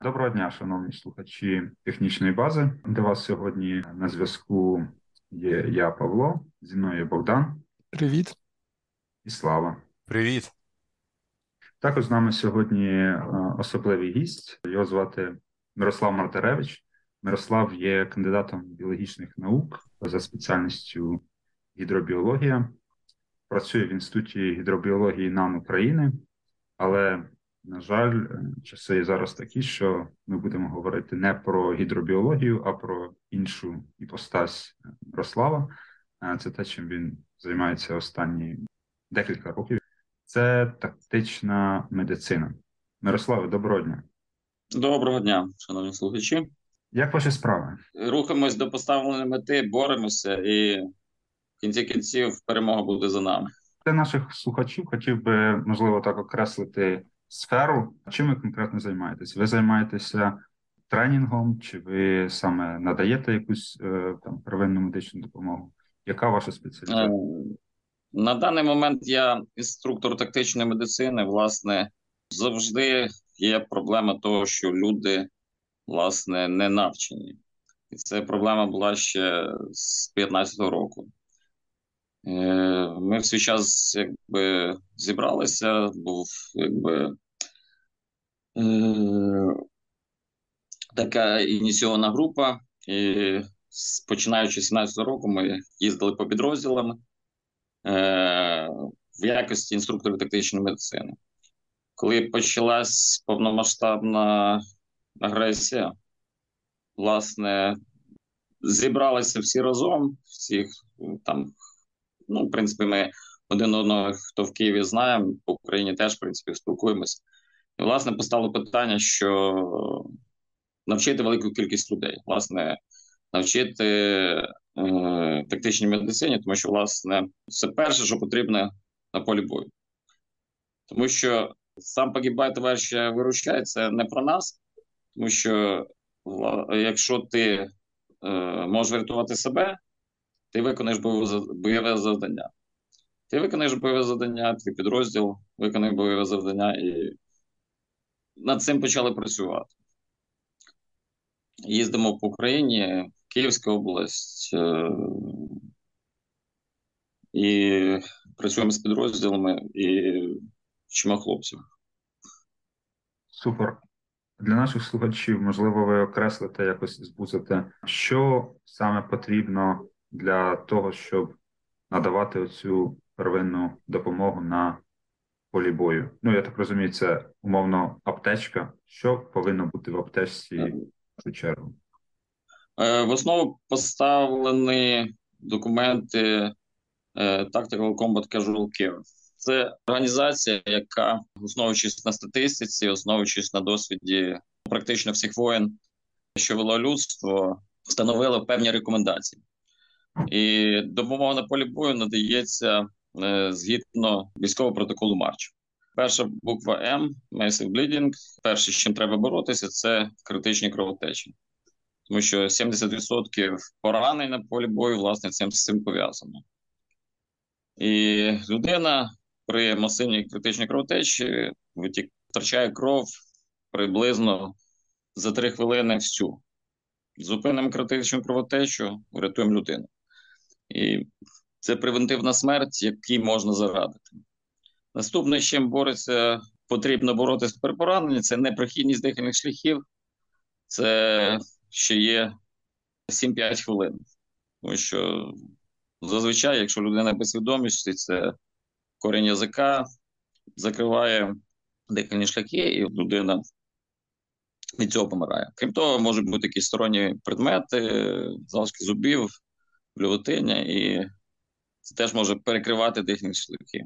Доброго дня, шановні слухачі технічної бази. До вас сьогодні на зв'язку є я, Павло, зі мною є Богдан. Привіт. І Слава. Привіт. Також з нами сьогодні е, особливий гість. Його звати Мирослав Мартаревич. Мирослав є кандидатом біологічних наук за спеціальністю гідробіологія. Працює в інституті гідробіології НАН України, але на жаль, часи зараз такі, що ми будемо говорити не про гідробіологію, а про іншу іпостась Мирослава. Це те, чим він займається останні декілька років. Це тактична медицина. Мирославе, доброго дня. Доброго дня, шановні слухачі. Як ваші справи? Рухаємось до поставленої мети, боремося, і в кінці кінців перемога буде за нами. Для наших слухачів хотів би можливо так окреслити сферу. Чим ви конкретно займаєтесь? Ви займаєтеся тренінгом, чи ви саме надаєте якусь е, там первинну медичну допомогу? Яка ваша спеціальність? Е, на даний момент я інструктор тактичної медицини. Власне, завжди є проблема того, що люди власне не навчені, і це проблема була ще з 15-го року. Е, ми в свій час якби зібралися, був якби така ініційована група, і починаючи з 17 року, ми їздили по підрозділам е, в якості інструкторів тактичної медицини. Коли почалась повномасштабна агресія, власне, зібралися всі разом, всіх там Ну, в принципі, ми один одного, хто в Києві знаємо, по Україні теж в принципі спілкуємось. Власне, постало питання, що навчити велику кількість людей, власне, навчити е, тактичній медицині, тому що, власне, це перше, що потрібно на полі бою. Тому що сам погибай, товариш виручає, це не про нас, тому що якщо ти е, можеш врятувати себе, ти виконаєш бойове завдання. Ти виконаєш бойове завдання, твій підрозділ виконує бойове завдання, і над цим почали працювати. Їздимо по Україні, Київська область е- і працюємо з підрозділами і вчимо хлопців. Супер. Для наших слухачів, можливо, ви окреслите якось збузите, що саме потрібно для того, щоб надавати оцю первинну допомогу на полі бою. Ну, я так розумію, це умовно аптечка. Що повинно бути в аптечці в першу чергу? Е, в основу поставлені документи е, Tactical Combat Casual Care. Це організація, яка, основуючись на статистиці, основуючись на досвіді практично всіх воєн, що вело людство, встановила певні рекомендації. І допомога на полі бою надається е, згідно військового протоколу Марч. Перша буква М Massive Bleeding. Перше, з чим треба боротися, це критичні кровотечі, тому що 70% поранень на полі бою власне цим з цим пов'язано. І людина при масивній критичній кровотечі втрачає кров приблизно за 3 хвилини всю. Зупинимо критичну кровотечу, врятуємо людину. І це превентивна смерть, якій можна зарадити. Наступне, з чим бореться, потрібно боротися при пораненні, це непрохідність дихальних шляхів, це ще є 7-5 хвилин. Тому що зазвичай, якщо людина без свідомості, це корінь язика закриває дихальні шляхи, і людина від цього помирає. Крім того, можуть бути якісь сторонні предмети, залишки зубів, блювотиння, і це теж може перекривати дихальні шляхи.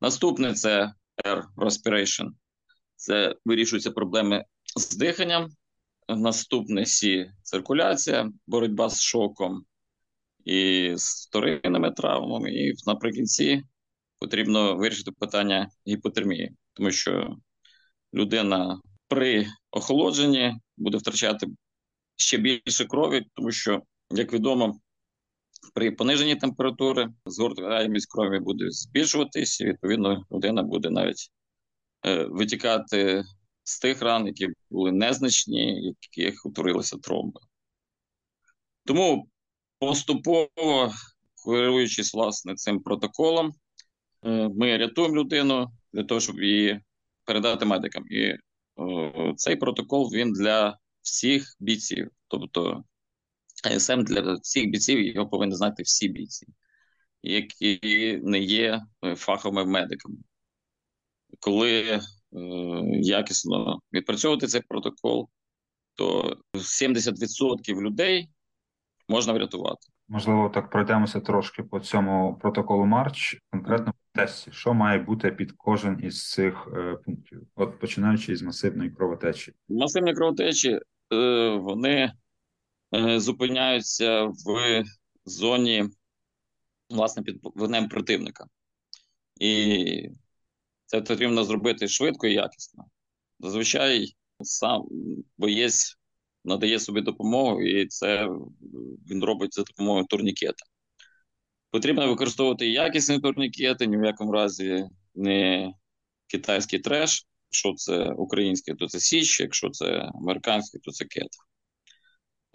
Наступне це air respiration. Це вирішуються проблеми з диханням. Наступне Сі циркуляція, боротьба з шоком і з вторинними травмами. І наприкінці потрібно вирішити питання гіпотермії, тому що людина при охолодженні буде втрачати ще більше крові, тому що, як відомо, при пониженні температури згортаємість крові буде збільшуватись, і відповідно людина буде навіть е, витікати з тих ран, які були незначні, яких утворилися тромби. Тому поступово керуючись власне цим протоколом, е, ми рятуємо людину для того, щоб її передати медикам. І цей протокол він для всіх бійців, тобто АСМ для всіх бійців його повинні знати всі бійці, які не є е, фаховими медиками. Коли е, якісно відпрацьовувати цей протокол, то 70% людей можна врятувати. Можливо, так пройдемося трошки по цьому протоколу Марч, конкретно в тесті, що має бути під кожен із цих е, пунктів, от починаючи з масивної кровотечі. Масивні кровотечі е, вони зупиняються в зоні власне під вогнем противника, і це потрібно зробити швидко і якісно. Зазвичай сам боєць надає собі допомогу, і це він робить за допомогою турнікета. Потрібно використовувати якісні турнікети, ні в якому разі не китайський треш. Якщо це українське, то це Січ, якщо це американське, то це кет.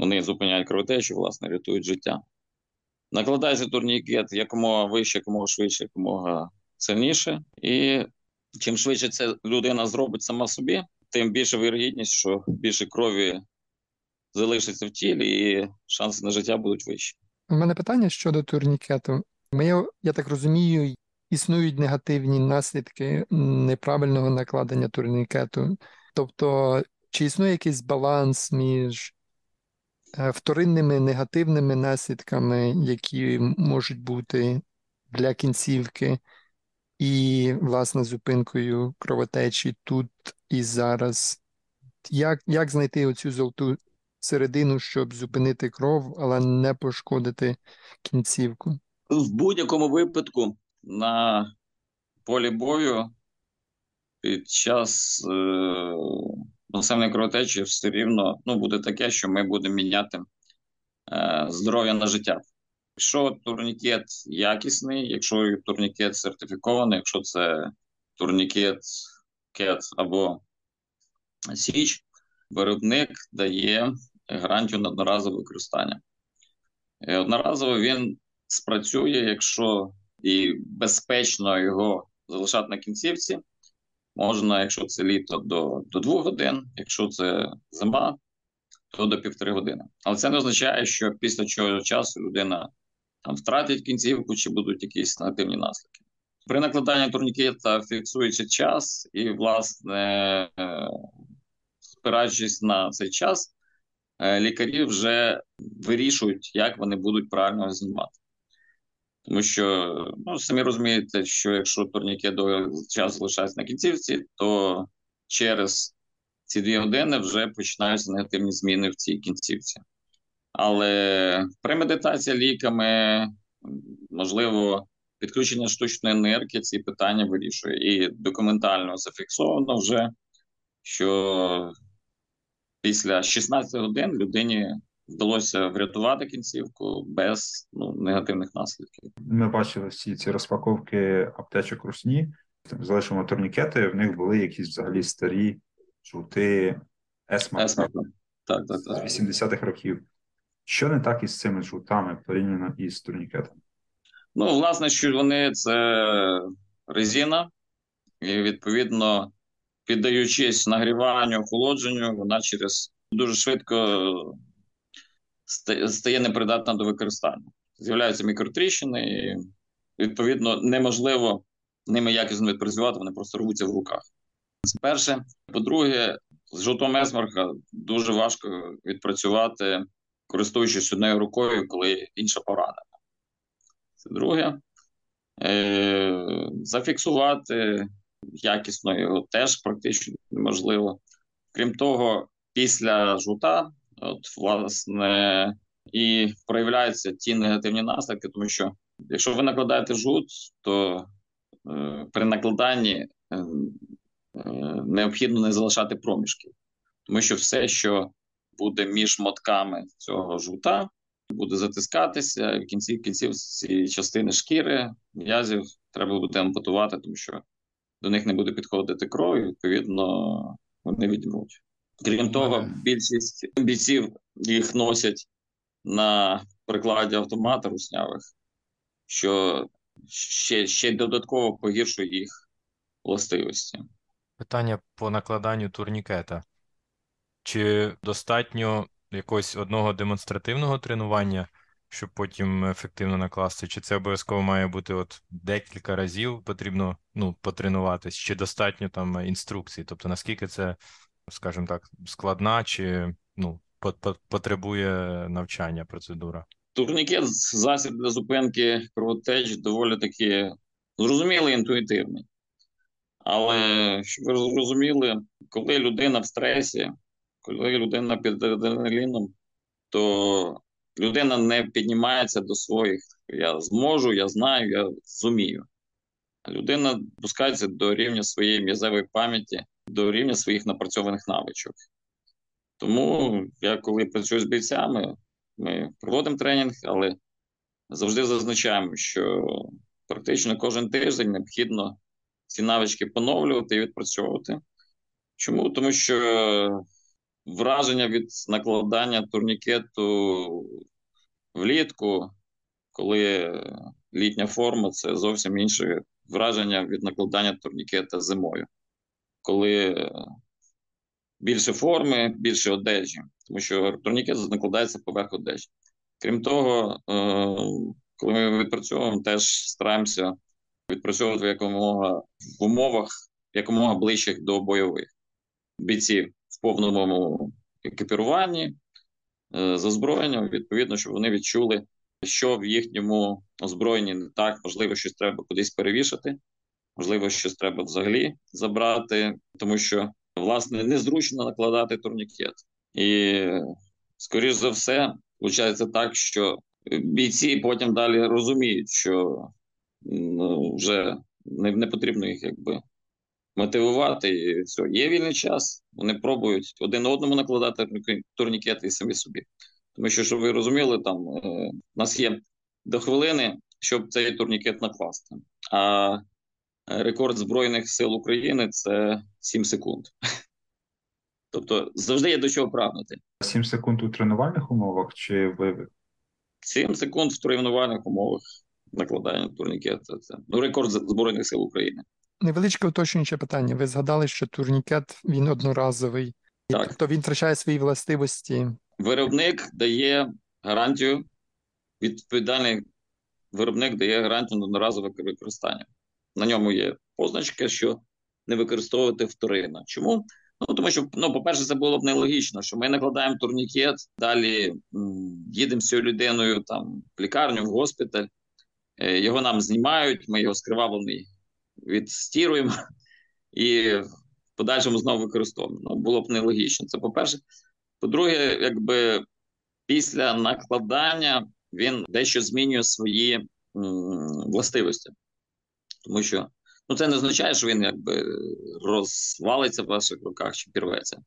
Вони зупиняють кровотечу, власне, рятують життя. Накладається турнікет якомога вище, якомога швидше, якомога сильніше. І чим швидше це людина зробить сама собі, тим більше вирогідність, що більше крові залишиться в тілі, і шанси на життя будуть вищі. У мене питання щодо турнікету. Ми, я так розумію, існують негативні наслідки неправильного накладення турнікету. Тобто, чи існує якийсь баланс між вторинними негативними наслідками, які можуть бути для кінцівки, і, власне, зупинкою кровотечі тут і зараз? Як як знайти оцю золоту середину, щоб зупинити кров, але не пошкодити кінцівку. В будь-якому випадку на полі бою під час е, насильної кровотечі все рівно ну, буде таке, що ми будемо міняти е, здоров'я на життя. Якщо турнікет якісний, якщо турнікет сертифікований, якщо це турнікет кет або січ, виробник дає гарантію на одноразове використання. Е, одноразово він спрацює, якщо і безпечно його залишати на кінцівці. Можна, якщо це літо, до до 2 годин, якщо це зима, то до півтори години. Але це не означає, що після цього часу людина там втратить кінцівку чи будуть якісь негативні наслідки. При накладанні турнікета фіксується час, і, власне, е, спираючись на цей час, Е, лікарі вже вирішують, як вони будуть правильно знімати. Тому що ну, самі розумієте, що якщо турнікет до часу залишається на кінцівці, то через ці дві години вже починаються негативні зміни в цій кінцівці. Але премедитація ліками, можливо, підключення штучної енергії ці питання вирішує. І документально зафіксовано вже, що після 16 годин людині вдалося врятувати кінцівку без ну, негативних наслідків. Ми бачили всі ці розпаковки аптечок русні, залишимо турнікети. В них були якісь взагалі старі жовти есма, есма так, так, так. з 80-х років. Що не так із цими жовтами порівняно із турнікетами? Ну, власне, що вони це резина, і відповідно піддаючись нагріванню, охолодженню, вона через дуже швидко стає непридатна до використання. З'являються мікротріщини, і відповідно неможливо ними якісно відпрацювати, вони просто рвуться в руках. Це перше. По-друге, з жовтом есмарха дуже важко відпрацювати, користуючись однією рукою, коли інша поранена. Це друге. Е, Зафіксувати якісно його теж практично неможливо. Крім того, після жута, от власне, і проявляються ті негативні наслідки, тому що якщо ви накладаєте жут, то е, при накладанні е, е, необхідно не залишати проміжків, тому що все, що буде між мотками цього жута, буде затискатися, і в кінці кінців ці частини шкіри, м'язів треба буде ампутувати, тому що до них не буде підходити кров, і відповідно вони відьмуть. Крім того, більшість бійців їх носять на прикладі автомата руснявих, що ще ще додатково погіршує їх властивості. Питання по накладанню турнікета. Чи достатньо якогось одного демонстративного тренування, щоб потім ефективно накласти? Чи це обов'язково має бути от декілька разів потрібно ну, потренуватись, чи достатньо там інструкцій? Тобто наскільки це, скажімо так, складна чи ну, потребує навчання процедура? Турнікет засіб для зупинки кровотеч доволі таки зрозумілий інтуїтивний. Але щоб ви зрозуміли, коли людина в стресі, коли людина під адреналіном, то людина не піднімається до своїх я зможу, я знаю, я зумію. Людина пускається до рівня своєї м'язевої пам'яті, до рівня своїх напрацьованих навичок. Тому я коли працюю з бійцями, ми проводимо тренінг, але завжди зазначаємо, що практично кожен тиждень необхідно ці навички поновлювати і відпрацьовувати. Чому? Тому що враження від накладання турнікету влітку, коли літня форма, це зовсім інше враження від накладання турнікета зимою, коли більше форми, більше одежі, тому що турнікет накладається поверх одежі. Крім того, е, коли ми відпрацьовуємо, теж стараємося відпрацьовувати якомога в умовах якомога ближчих до бойових бійців в повному екіпіруванні, е, з озброєнням, відповідно, щоб вони відчули, що в їхньому озброєнні не так, можливо, щось треба кудись перевішати, можливо, щось треба взагалі забрати, тому що власне незручно накладати турнікет. І, скоріш за все, виходить так, що бійці потім далі розуміють, що ну, вже не не потрібно їх якби мотивувати. І все. Є вільний час, вони пробують один одному накладати турнікети і самі собі. Тому що, щоб ви розуміли, там е, у нас є до хвилини, щоб цей турнікет накласти. А рекорд Збройних сил України це 7 секунд. Тобто завжди є до чого прагнути. 7 секунд у тренувальних умовах чи в 7 секунд в тренувальних умовах накладання турнікету. Це ну, рекорд Збройних сил України. Невеличке уточнююче питання. Ви згадали, що турнікет він одноразовий, так. тобто він втрачає свої властивості. Виробник дає гарантію, відповідальний виробник дає гарантію на одноразове використання. На ньому є позначка, що не використовувати вторинно. Чому? Ну тому що ну, по-перше, це було б нелогічно, що ми накладаємо турнікет, далі їдемо з цією людиною там в лікарню, в госпіталь, е, його нам знімають, ми його скривавлений відстіруємо і в подальшому знову використовуємо. Ну, було б нелогічно. Це по-перше. По-друге, якби після накладання він дещо змінює свої м, властивості, тому що ну, це не означає, що він якби розвалиться в ваших руках чи пірветься.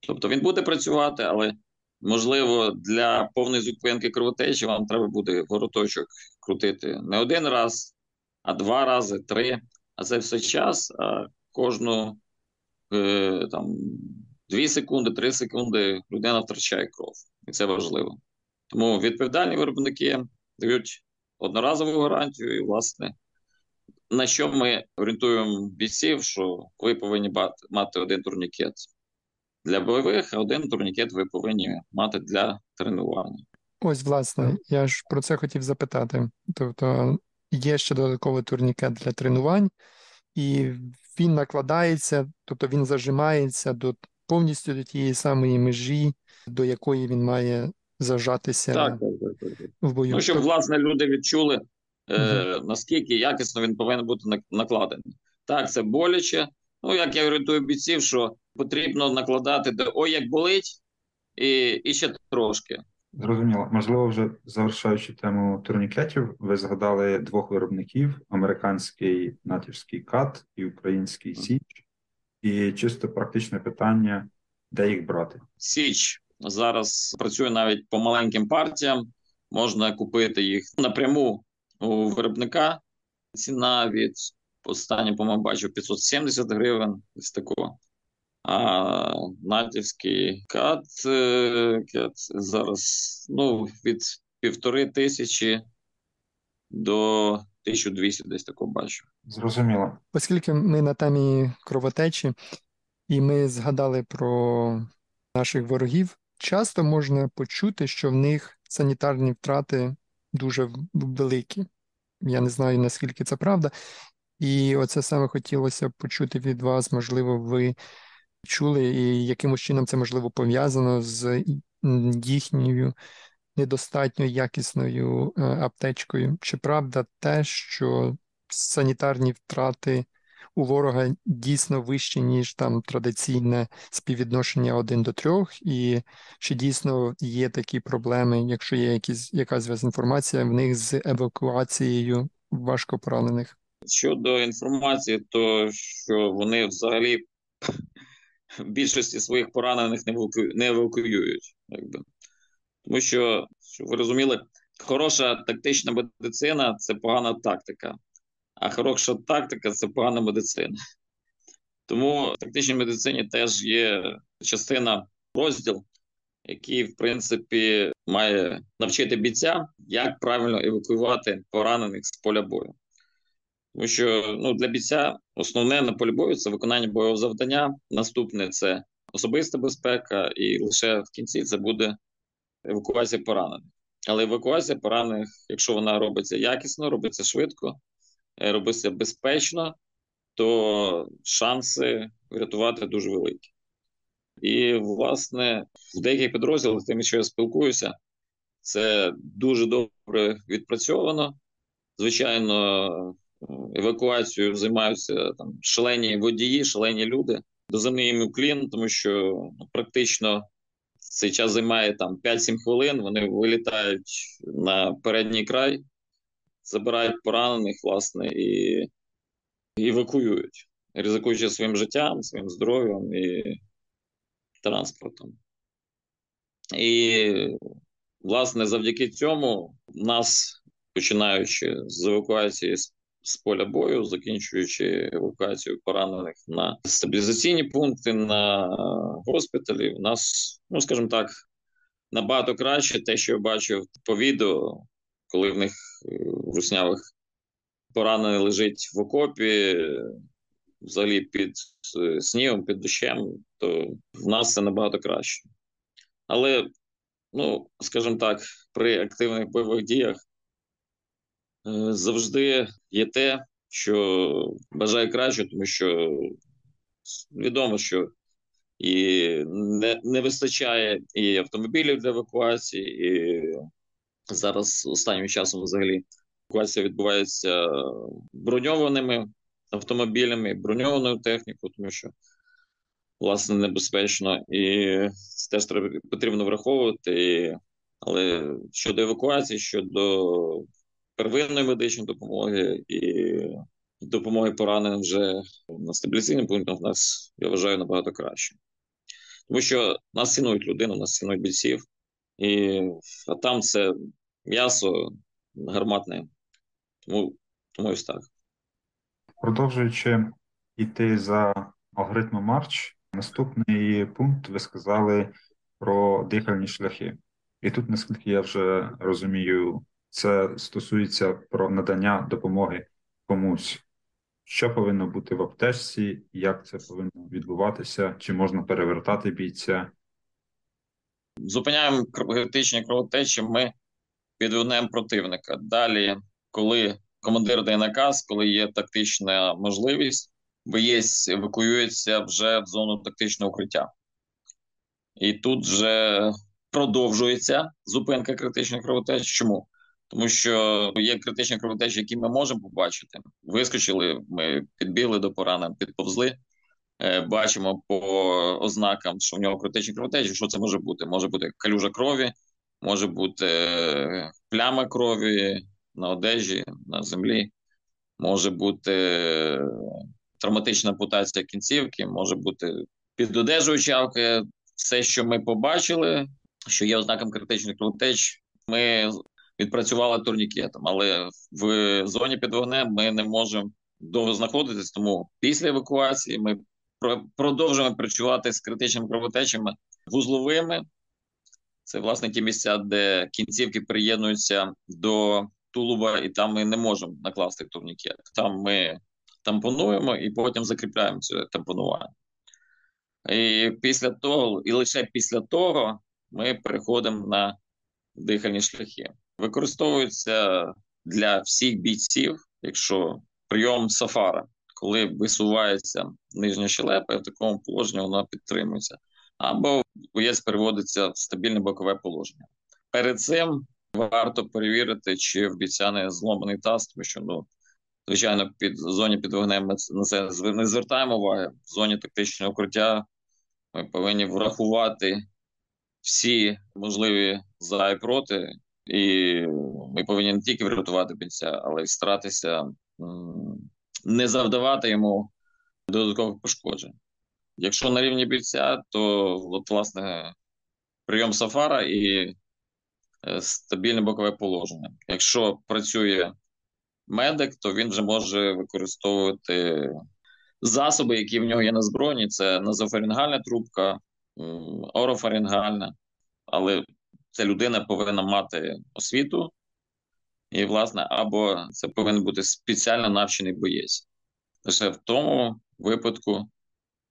Тобто він буде працювати, але можливо для повної зупинки кровотечі вам треба буде вороточок крутити не один раз, а два рази, три. А це все час. А кожну е, там дві секунди, три секунди людина втрачає кров, і це важливо. Тому відповідальні виробники дають одноразову гарантію, і, власне, на що ми орієнтуємо бійців, що ви повинні мати один турнікет для бойових, а один турнікет ви повинні мати для тренування. Ось, власне, я ж про це хотів запитати. Тобто, є ще додатковий турнікет для тренувань, і він накладається, тобто він зажимається до повністю до тієї самої межі, до якої він має зажатися так, так, так, так. в бою. Ну, щоб, власне, люди відчули, е, наскільки якісно він повинен бути накладений. Так, це боляче. Ну, як я орієнтую бійців, що потрібно накладати до ой, як болить, і, і ще трошки. Зрозуміло. Можливо, вже завершаючи тему турнікетів, ви згадали двох виробників: американський натівський кат і український Січ. І чисто практичне питання, де їх брати? Січ зараз працює навіть по маленьким партіям. Можна купити їх напряму у виробника. Ціна від останнього, по-моєму, бачу 570 гривень. Ось такого. А натівський кат, е, кат зараз ну, від півтори тисячі до 1200 десь такого бачу. Зрозуміло. Оскільки ми на темі кровотечі, і ми згадали про наших ворогів, часто можна почути, що в них санітарні втрати дуже великі. Я не знаю, наскільки це правда. І оце саме хотілося почути від вас, можливо, ви чули, і якимось чином це можливо пов'язано з їхньою недостатньо якісною е, аптечкою. Чи правда те, що санітарні втрати у ворога дійсно вищі, ніж там традиційне співвідношення один до трьох, і чи дійсно є такі проблеми, якщо є якісь якась інформація в них з евакуацією важко поранених? Щодо інформації, то що вони взагалі в більшості своїх поранених не евакуюють, якби. Тому що, щоб ви розуміли, хороша тактична медицина це погана тактика, а хороша тактика це погана медицина. Тому в тактичній медицині теж є частина розділ, який, в принципі, має навчити бійця, як правильно евакуювати поранених з поля бою. Тому що ну, для бійця основне на полі бою це виконання бойового завдання. Наступне це особиста безпека, і лише в кінці це буде евакуація поранених. Але евакуація поранених, якщо вона робиться якісно, робиться швидко, е, робиться безпечно, то шанси врятувати дуже великі. І, власне, в деяких підрозділах, з тим, що я спілкуюся, це дуже добре відпрацьовано. Звичайно, евакуацією займаються там шалені водії, шалені люди. Доземний їм клін, тому що ну, практично цей час займає там 5-7 хвилин. Вони вилітають на передній край, забирають поранених, власне, і евакуюють, ризикуючи своїм життям, своїм здоров'ям і транспортом. І, власне, завдяки цьому нас, починаючи з евакуації з поля бою, закінчуючи евакуацію поранених на стабілізаційні пункти, на госпіталі, у нас, ну скажімо так, набагато краще те, що я бачив по відео, коли в них е, в руснявих поранений лежить в окопі, взагалі під е, снігом, під дощем, то в нас це набагато краще. Але, ну, скажімо так, при активних бойових діях Е, завжди є те, що бажає краще, тому що відомо, що і не не вистачає і автомобілів для евакуації, і зараз останнім часом взагалі евакуація відбувається броньованими автомобілями, броньованою технікою, тому що власне небезпечно, і це теж треба потрібно враховувати. І, але щодо евакуації, щодо первинної медичної допомоги і допомоги пораненим вже на стабілізаційних пунктах нас я вважаю набагато краще. Тому що нас цінують людину, нас цінують бійців, і а там це м'ясо гарматне. Тому тому ось так. Продовжуючи йти за алгоритмом Марч, наступний пункт ви сказали про дихальні шляхи. І тут, наскільки я вже розумію, це стосується про надання допомоги комусь. Що повинно бути в аптечці, як це повинно відбуватися, чи можна перевертати бійця? Зупиняємо критичні кровотечі. Ми підведемо противника. Далі, коли командир дає наказ, коли є тактична можливість, боєць евакуюється вже в зону тактичного укриття. І тут вже продовжується зупинка критичних кровотеч. Чому? тому що є критичні кровотечі, які ми можемо побачити. Вискочили, ми підбігли до порана, підповзли. Е, бачимо по ознакам, що в нього критичні кровотечі. Що це може бути? Може бути калюжа крові, може бути е, пляма крові на одежі, на землі, може бути е, травматична ампутація кінцівки, може бути під одежею чавки. Все, що ми побачили, що є ознаком критичних кровотеч, ми відпрацювала турнікетом, але в зоні під вогнем ми не можемо довго знаходитись. Тому після евакуації ми продовжуємо працювати з критичними кровотечами вузловими. Це власне ті місця, де кінцівки приєднуються до тулуба, і там ми не можемо накласти турнікет. Там ми тампонуємо і потім закріпляємо це тампонування. І після того, і лише після того ми переходимо на дихальні шляхи. Використовується для всіх бійців, якщо прийом сафара, коли висувається нижня щелепа, і в такому положенні вона підтримується, або боєць переводиться в стабільне бокове положення. Перед цим варто перевірити, чи в бійця не зломаний таз, тому що ну. Звичайно, під зоні під вогнем ми на це не звертаємо уваги. В зоні тактичного укриття ми повинні врахувати всі можливі за і проти, і ми повинні не тільки врятувати бійця, але й старатися не завдавати йому додаткових пошкоджень. Якщо на рівні бійця, то от, власне прийом сафара і е, стабільне бокове положення. Якщо працює медик, то він вже може використовувати засоби, які в нього є на зброї. Це назофарінгальна трубка, орофарінгальна, але ця людина повинна мати освіту, і, власне, або це повинен бути спеціально навчений боєць. Лише в тому випадку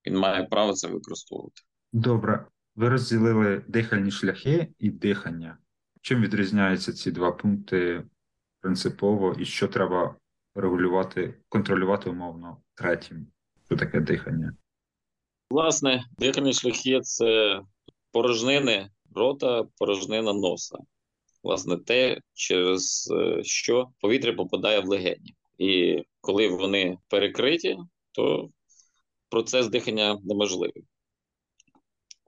він має право це використовувати. Добре, ви розділили дихальні шляхи і дихання. Чим відрізняються ці два пункти принципово, і що треба регулювати, контролювати умовно третім? Що таке дихання? Власне, дихальні шляхи це порожнини рота, порожнина носа. Власне, те, через е, що повітря попадає в легені. І коли вони перекриті, то процес дихання неможливий.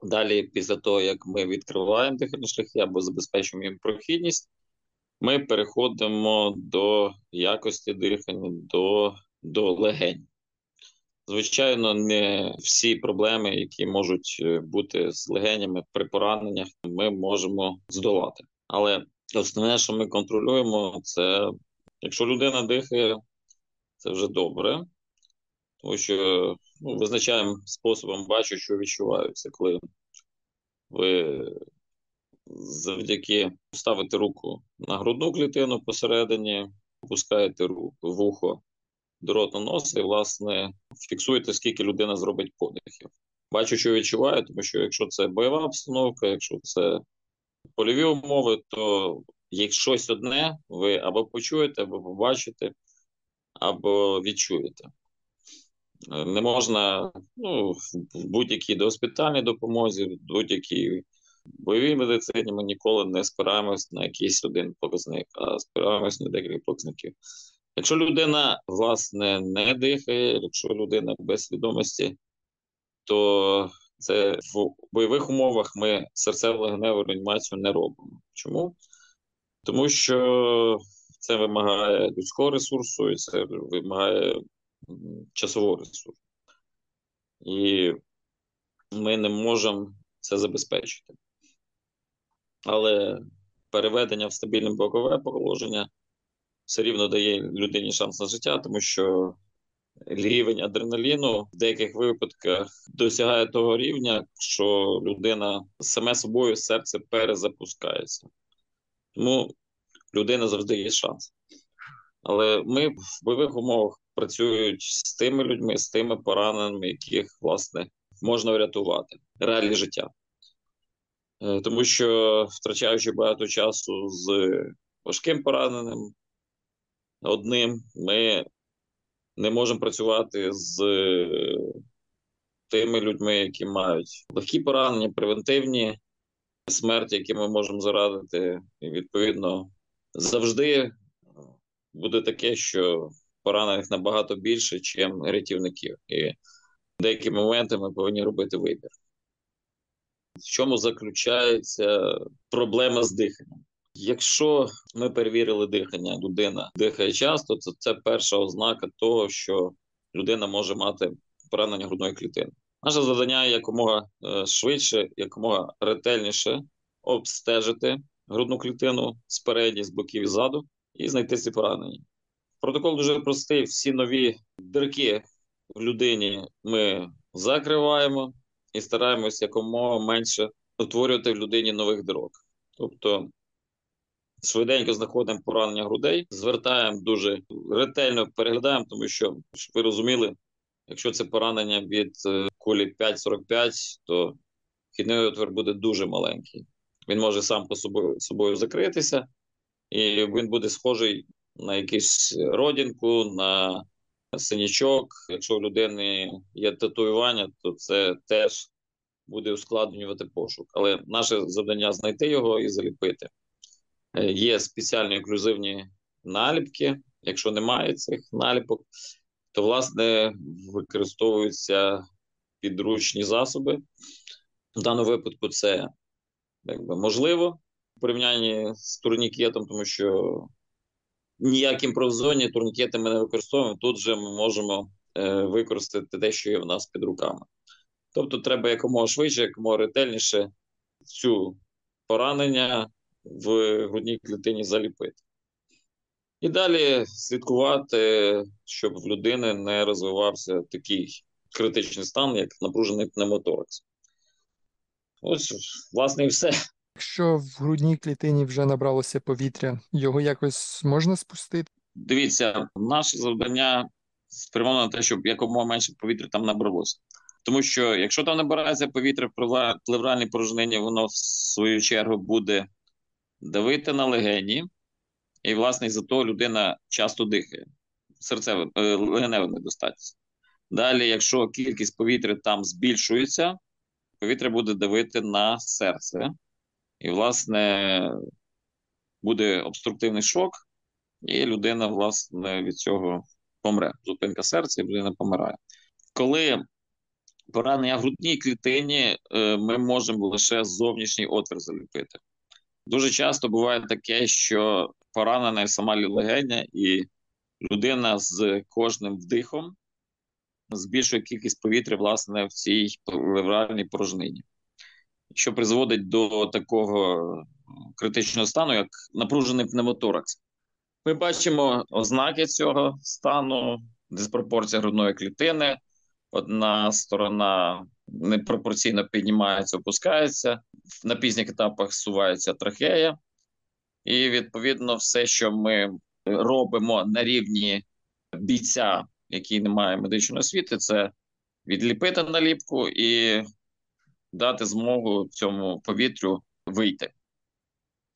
Далі, після того, як ми відкриваємо дихальні шляхи або забезпечуємо їм прохідність, ми переходимо до якості дихання, до, до легень. Звичайно, не всі проблеми, які можуть е, бути з легенями при пораненнях, ми можемо здолати. Але основне, що ми контролюємо, це якщо людина дихає, це вже добре, тому що ну, визначаємо способом, бачу, що відчуваються, коли ви завдяки ставите руку на грудну клітину посередині, опускаєте руку в ухо до рота носа і, власне, фіксуєте, скільки людина зробить подихів. Бачу, що відчуваю, тому що якщо це бойова обстановка, якщо це польові умови, то як щось одне, ви або почуєте, або побачите, або відчуєте. Не можна ну, в будь-якій догоспітальній допомозі, в будь-якій бойовій медицині ми ніколи не спираємось на якийсь один показник, а спираємось на декілька показників. Якщо людина власне не дихає, якщо людина без свідомості, то це в бойових умовах ми серцево-легеневу реанімацію не робимо. Чому? Тому що це вимагає людського ресурсу, і це вимагає часового ресурсу. І ми не можемо це забезпечити. Але переведення в стабільне бокове положення все рівно дає людині шанс на життя, тому що рівень адреналіну в деяких випадках досягає того рівня, що людина саме собою серце перезапускається. Тому людина завжди є шанс. Але ми в бойових умовах працюють з тими людьми, з тими пораненими, яких власне можна врятувати реальне життя. Е, тому що втрачаючи багато часу з важким пораненим, одним, ми не можемо працювати з тими людьми, які мають легкі поранення, превентивні смерті, які ми можемо зарадити. І відповідно завжди буде таке, що поранених набагато більше, ніж рятівників. І деякі моменти ми повинні робити вибір. В чому заключається проблема з диханням? Якщо ми перевірили дихання, людина дихає часто, то це перша ознака того, що людина може мати поранення грудної клітини. Наше завдання якомога е, швидше, якомога ретельніше обстежити грудну клітину спереді, з боків і ззаду, і знайти ці поранення. Протокол дуже простий. Всі нові дирки в людині ми закриваємо і стараємося якомога менше утворювати в людині нових дорог. Тобто швиденько знаходимо поранення грудей, звертаємо дуже ретельно переглядаємо, тому що, щоб ви розуміли, якщо це поранення від е, кулі 5,45, то вхідний отвір буде дуже маленький. Він може сам по собою собою закритися, і він буде схожий на якусь родинку, на синячок. Якщо у людини є татуювання, то це теж буде ускладнювати пошук. Але наше завдання знайти його і заліпити. Е, є спеціальні інклюзивні наліпки. Якщо немає цих наліпок, то власне використовуються підручні засоби. В даному випадку це якби можливо в порівнянні з турнікетом, тому що ніяким імпровізовані турнікети ми не використовуємо. Тут же ми можемо е, використати те, що є в нас під руками. Тобто, треба якомога швидше, якомога ретельніше цю поранення в грудній клітині заліпити. І далі слідкувати, щоб в людини не розвивався такий критичний стан, як напружений пневмоторакс. Ось, власне, і все. Якщо в грудній клітині вже набралося повітря, його якось можна спустити? Дивіться, наше завдання спрямовано на те, щоб якомога менше повітря там набралося. Тому що якщо там набирається повітря в плевральній порожнині, воно в свою чергу буде давити на легені, і, власне, за то людина часто дихає, серцева е, легенева недостатність. Далі, якщо кількість повітря там збільшується, повітря буде давити на серце, і, власне, буде обструктивний шок, і людина, власне, від цього помре. Зупинка серця, і людина помирає. Коли поранення грудній клітині, е, ми можемо лише зовнішній отвір заліпити. Дуже часто буває таке, що поранена сама легеня, і людина з кожним вдихом збільшує кількість повітря власне в цій плевральній порожнині, що призводить до такого критичного стану, як напружений пневмоторакс. Ми бачимо ознаки цього стану, диспропорція грудної клітини. Одна сторона непропорційно піднімається, опускається, на пізніх етапах сувається трахея, і відповідно все, що ми робимо на рівні бійця, який не має медичної освіти, це відліпити наліпку і дати змогу цьому повітрю вийти.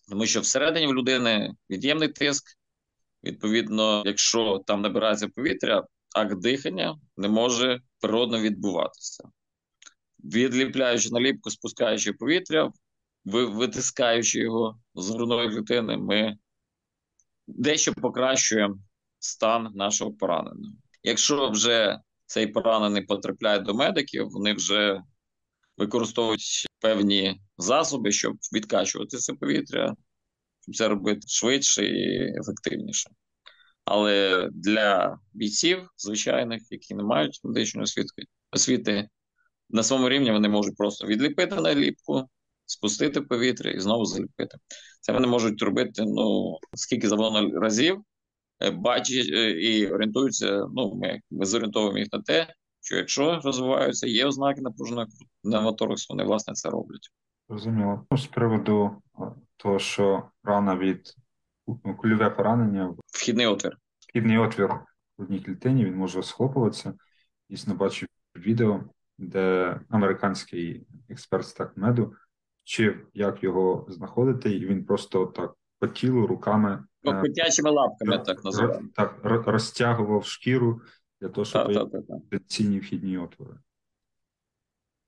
Тому що всередині в людини від'ємний тиск. Відповідно, якщо там набирається повітря, акт дихання не може природно відбуватися. Відліпляючи наліпку, спускаючи повітря, витискаючи його з грудної клітини, ми дещо покращуємо стан нашого пораненого. Якщо вже цей поранений потрапляє до медиків, вони вже використовують певні засоби, щоб відкачувати це повітря, щоб це робити швидше і ефективніше. Але для бійців звичайних, які не мають медичної освіти, на своєму рівні вони можуть просто відліпити наліпку, спустити повітря і знову заліпити. Це вони можуть робити ну скільки завгодно разів, е, бачать е, і орієнтуються. Ну, ми, ми зорієнтовуємо їх на те, що якщо розвиваються, є ознаки напруженого пневмотораксу, вони власне це роблять. Розуміло. Ну, з приводу того, що рана від ну, кульове поранення, вхідний отвір. Вхідний отвір в одній клітині він може схлопуватися. Дійсно, бачив відео, де американський експерт з так меду вчив, як його знаходити, і він просто так по тілу руками ну, котячими лапками, так, так називаємо. Так, розтягував шкіру для того, щоб цінні вхідні отвори.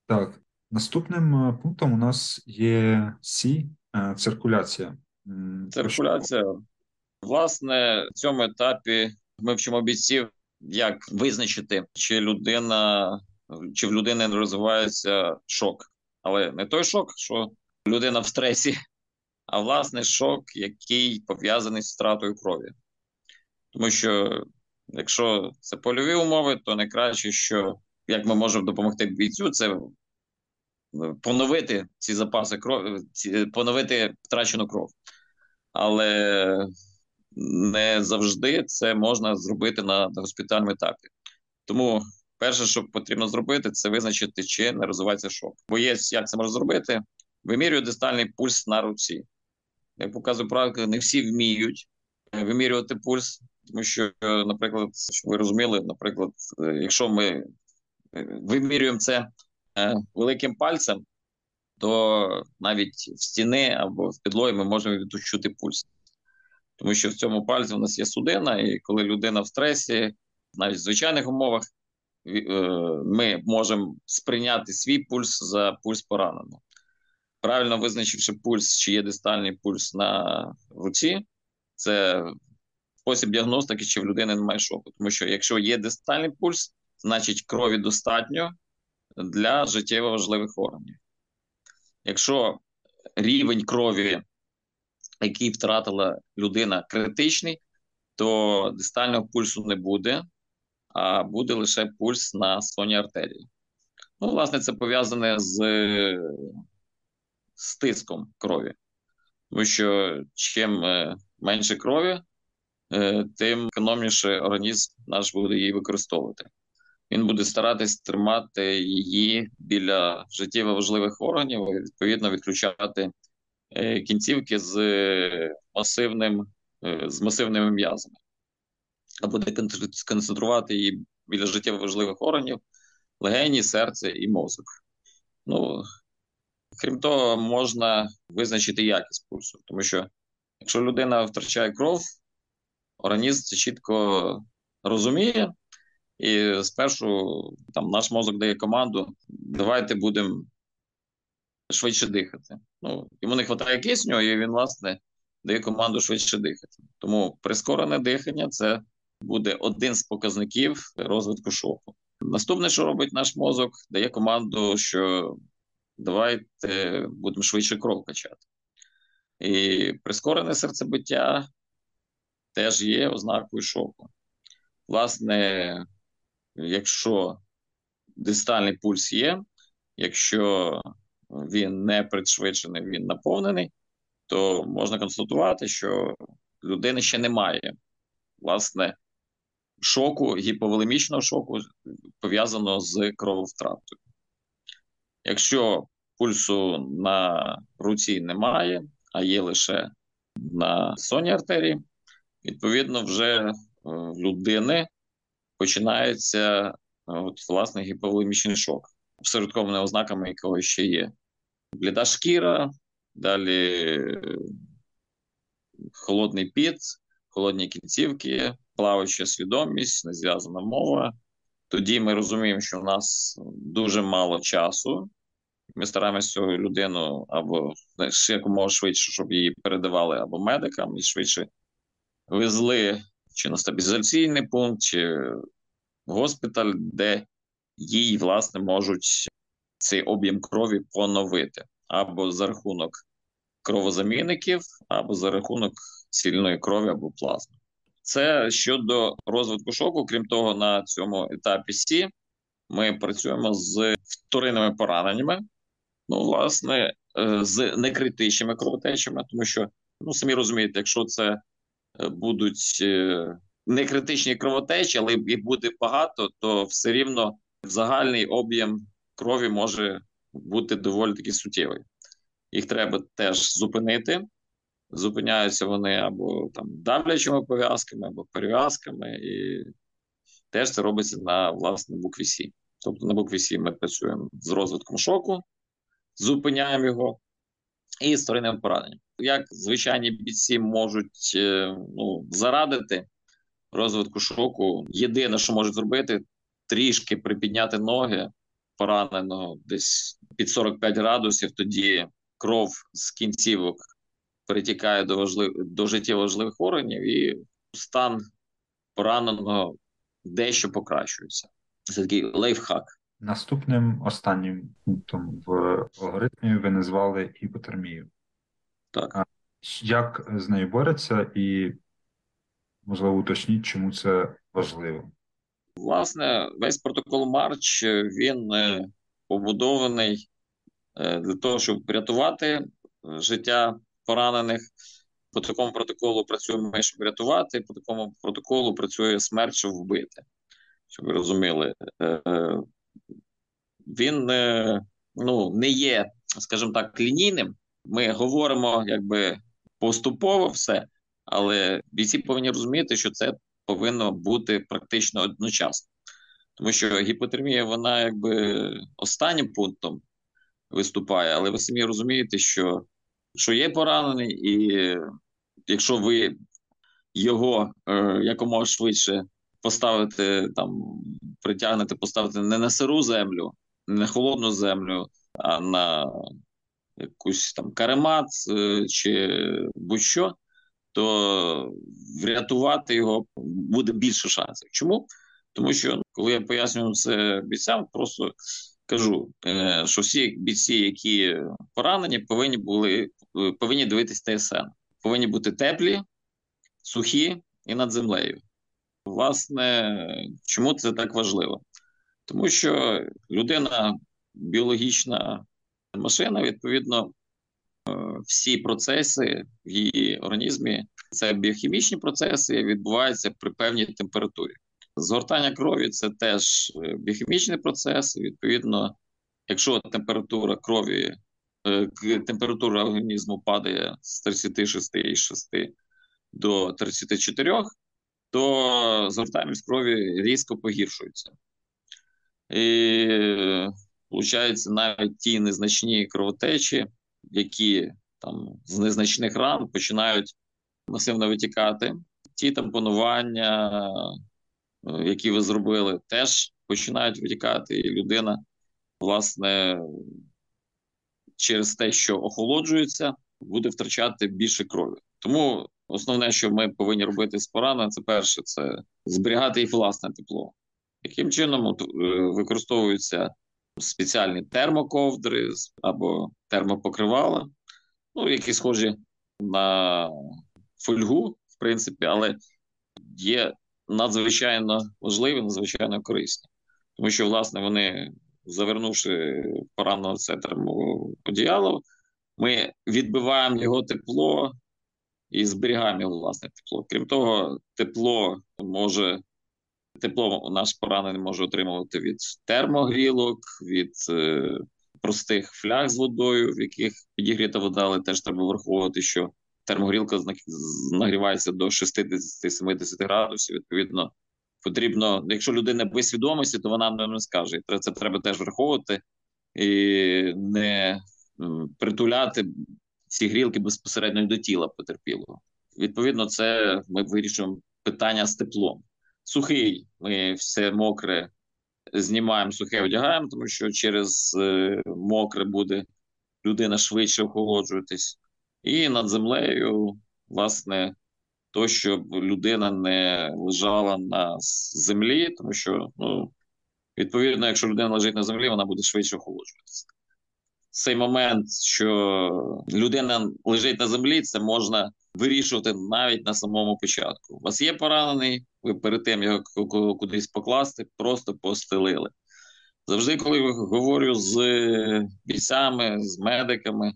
Так, наступним е, пунктом у нас є Сі е, циркуляція. Циркуляція. Власне, в цьому етапі ми вчимо бійців, як визначити, чи людина, чи в людини розвивається шок. Але не той шок, що людина в стресі, а власне шок, який пов'язаний з втратою крові. Тому що, якщо це польові умови, то найкраще, що як ми можемо допомогти бійцю, це поновити ці запаси крові, поновити втрачену кров. Але не завжди це можна зробити на госпітальному етапі. Тому перше, що потрібно зробити, це визначити, чи не розвивається шок. Боєць, як це може зробити? Вимірює дистальний пульс на руці. Як показує практика, не всі вміють вимірювати пульс, тому що, наприклад, щоб ви розуміли, наприклад, якщо ми вимірюємо це великим пальцем, то навіть в стіни або в підлогі ми можемо відчути пульс. Тому що в цьому пальці у нас є судина, і коли людина в стресі, навіть в звичайних умовах, е, ми можемо сприйняти свій пульс за пульс пораненого. Правильно визначивши пульс, чи є дистальний пульс на руці, це спосіб діагностики, чи в людини немає шоку. Тому що якщо є дистальний пульс, значить крові достатньо для життєво важливих органів. Якщо рівень крові, який втратила людина, критичний, то дистального пульсу не буде, а буде лише пульс на сонній артерії. Ну, власне, це пов'язане з, з тиском крові. Тому що чим е, менше крові, е, тим економніше організм наш буде її використовувати він буде старатись тримати її біля життєво важливих органів і відповідно відключати е, кінцівки з масивним з масивними м'язами, а буде концентрувати її біля життєво важливих органів, легені, серце і мозок. Ну, Крім того, можна визначити якість пульсу, тому що якщо людина втрачає кров, організм це чітко розуміє, і спершу там наш мозок дає команду: давайте будемо швидше дихати. Ну, Йому не вистачає кисню, і він, власне, дає команду швидше дихати. Тому прискорене дихання це буде один з показників розвитку шоку. Наступне, що робить наш мозок, дає команду, що давайте будемо швидше кров качати. І прискорене серцебиття теж є ознакою шоку. Власне, якщо дистальний пульс є, якщо він не пришвидшений, він наповнений, то можна констатувати, що людини ще немає власне шоку, гіповолемічного шоку, пов'язаного з крововтратою. Якщо пульсу на руці немає, а є лише на сонній артерії, відповідно, вже в людини починається е, от, власне гіповолемічний шок, обсередкованими ознаками якого ще є. Бліда шкіра, далі е, холодний піт, холодні кінцівки, плаваюча свідомість, незв'язана мова. Тоді ми розуміємо, що в нас дуже мало часу. Ми стараємося цю людину або якомога швидше, щоб її передавали або медикам, і швидше везли чи на стабілізаційний пункт, чи госпіталь, де їй, власне, можуть цей об'єм крові поновити або за рахунок кровозамінників, або за рахунок цільної крові або плазми. Це щодо розвитку шоку. Крім того, на цьому етапі Сі ми працюємо з вторинними пораненнями, ну, власне, е, з некритичними кровотечами, тому що, ну, самі розумієте, якщо це е, будуть е, не критичні кровотечі, але їх буде багато, то все рівно загальний об'єм крові може бути доволі таки суттєвий. Їх треба теж зупинити. Зупиняються вони або там давлячими пов'язками, або перев'язками, і теж це робиться на власне букві C. Тобто на букві C ми працюємо з розвитком шоку, зупиняємо його і з вторинним пораненням. Як звичайні бійці можуть е, ну, зарадити розвитку шоку. Єдине, що можуть зробити, трішки припідняти ноги пораненого десь під 45 градусів. Тоді кров з кінцівок перетікає до важлив... до життєво важливих органів, і стан пораненого дещо покращується. Це такий лайфхак. Наступним останнім пунктом в алгоритмі ви назвали гіпотермію. Так. Як з нею борються і Можливо, уточніть, чому це важливо. Власне, весь протокол Марч він е, побудований е, для того, щоб врятувати життя поранених. По такому протоколу працюємо, щоб врятувати, по такому протоколу працює смерть, щоб вбити. щоб ви розуміли, він ну, не є, скажімо так, лінійним. Ми говоримо якби поступово все, але бійці повинні розуміти, що це повинно бути практично одночасно. Тому що гіпотермія, вона якби останнім пунктом виступає, але ви самі розумієте, що що є поранений, і якщо ви його е, якомога швидше поставите там, притягнете, поставите не на сиру землю, не на холодну землю, а на якусь там каремат е, чи будь-що, то врятувати його буде більше шансів. Чому? Тому що коли я пояснюю це бійцям, просто кажу, е, що всі бійці, які поранені, повинні були е, повинні дивитись ТСН, повинні бути теплі, сухі і над землею. Власне, чому це так важливо? Тому що людина біологічна машина, відповідно, е, всі процеси в її організмі, це біохімічні процеси, відбуваються при певній температурі. Згортання крові це теж е, біохімічний процес. Відповідно, якщо температура крові, е, температура організму падає з 36,6 до 34, то згортаємість крові різко погіршується. І виходить, навіть ті незначні кровотечі, які там з незначних ран починають масивно витікати. Ті тампонування, е, які ви зробили, теж починають витікати, і людина, власне, через те, що охолоджується, буде втрачати більше крові. Тому основне, що ми повинні робити з пораненим, це перше, це зберігати їх власне тепло. Яким чином е, використовуються спеціальні термоковдри або термопокривала, ну, які схожі на фольгу, в принципі, але є надзвичайно важливі, надзвичайно корисні. Тому що, власне, вони, завернувши пораненого це термоодіяло, ми відбиваємо його тепло і зберігаємо його власне тепло. Крім того, тепло може Тепло наш поранений може отримувати від термогрілок, від е, простих фляг з водою, в яких підігріта вода, але теж треба враховувати, що термогрілка нагрівається до 60-70 градусів. Відповідно, потрібно, якщо людина без свідомості, то вона не скаже. Це треба теж враховувати і не притуляти ці грілки безпосередньо до тіла потерпілого. Відповідно, це ми вирішуємо питання з теплом сухий, ми все мокре знімаємо, сухе одягаємо, тому що через е, мокре буде людина швидше охолоджуватись. І над землею, власне, то, щоб людина не лежала на землі, тому що, ну, відповідно, якщо людина лежить на землі, вона буде швидше охолоджуватися. Цей момент, що людина лежить на землі, це можна вирішувати навіть на самому початку. У вас є поранений, ви перед тим як кудись покласти, просто постелили. Завжди, коли говорю з бійцями, з медиками,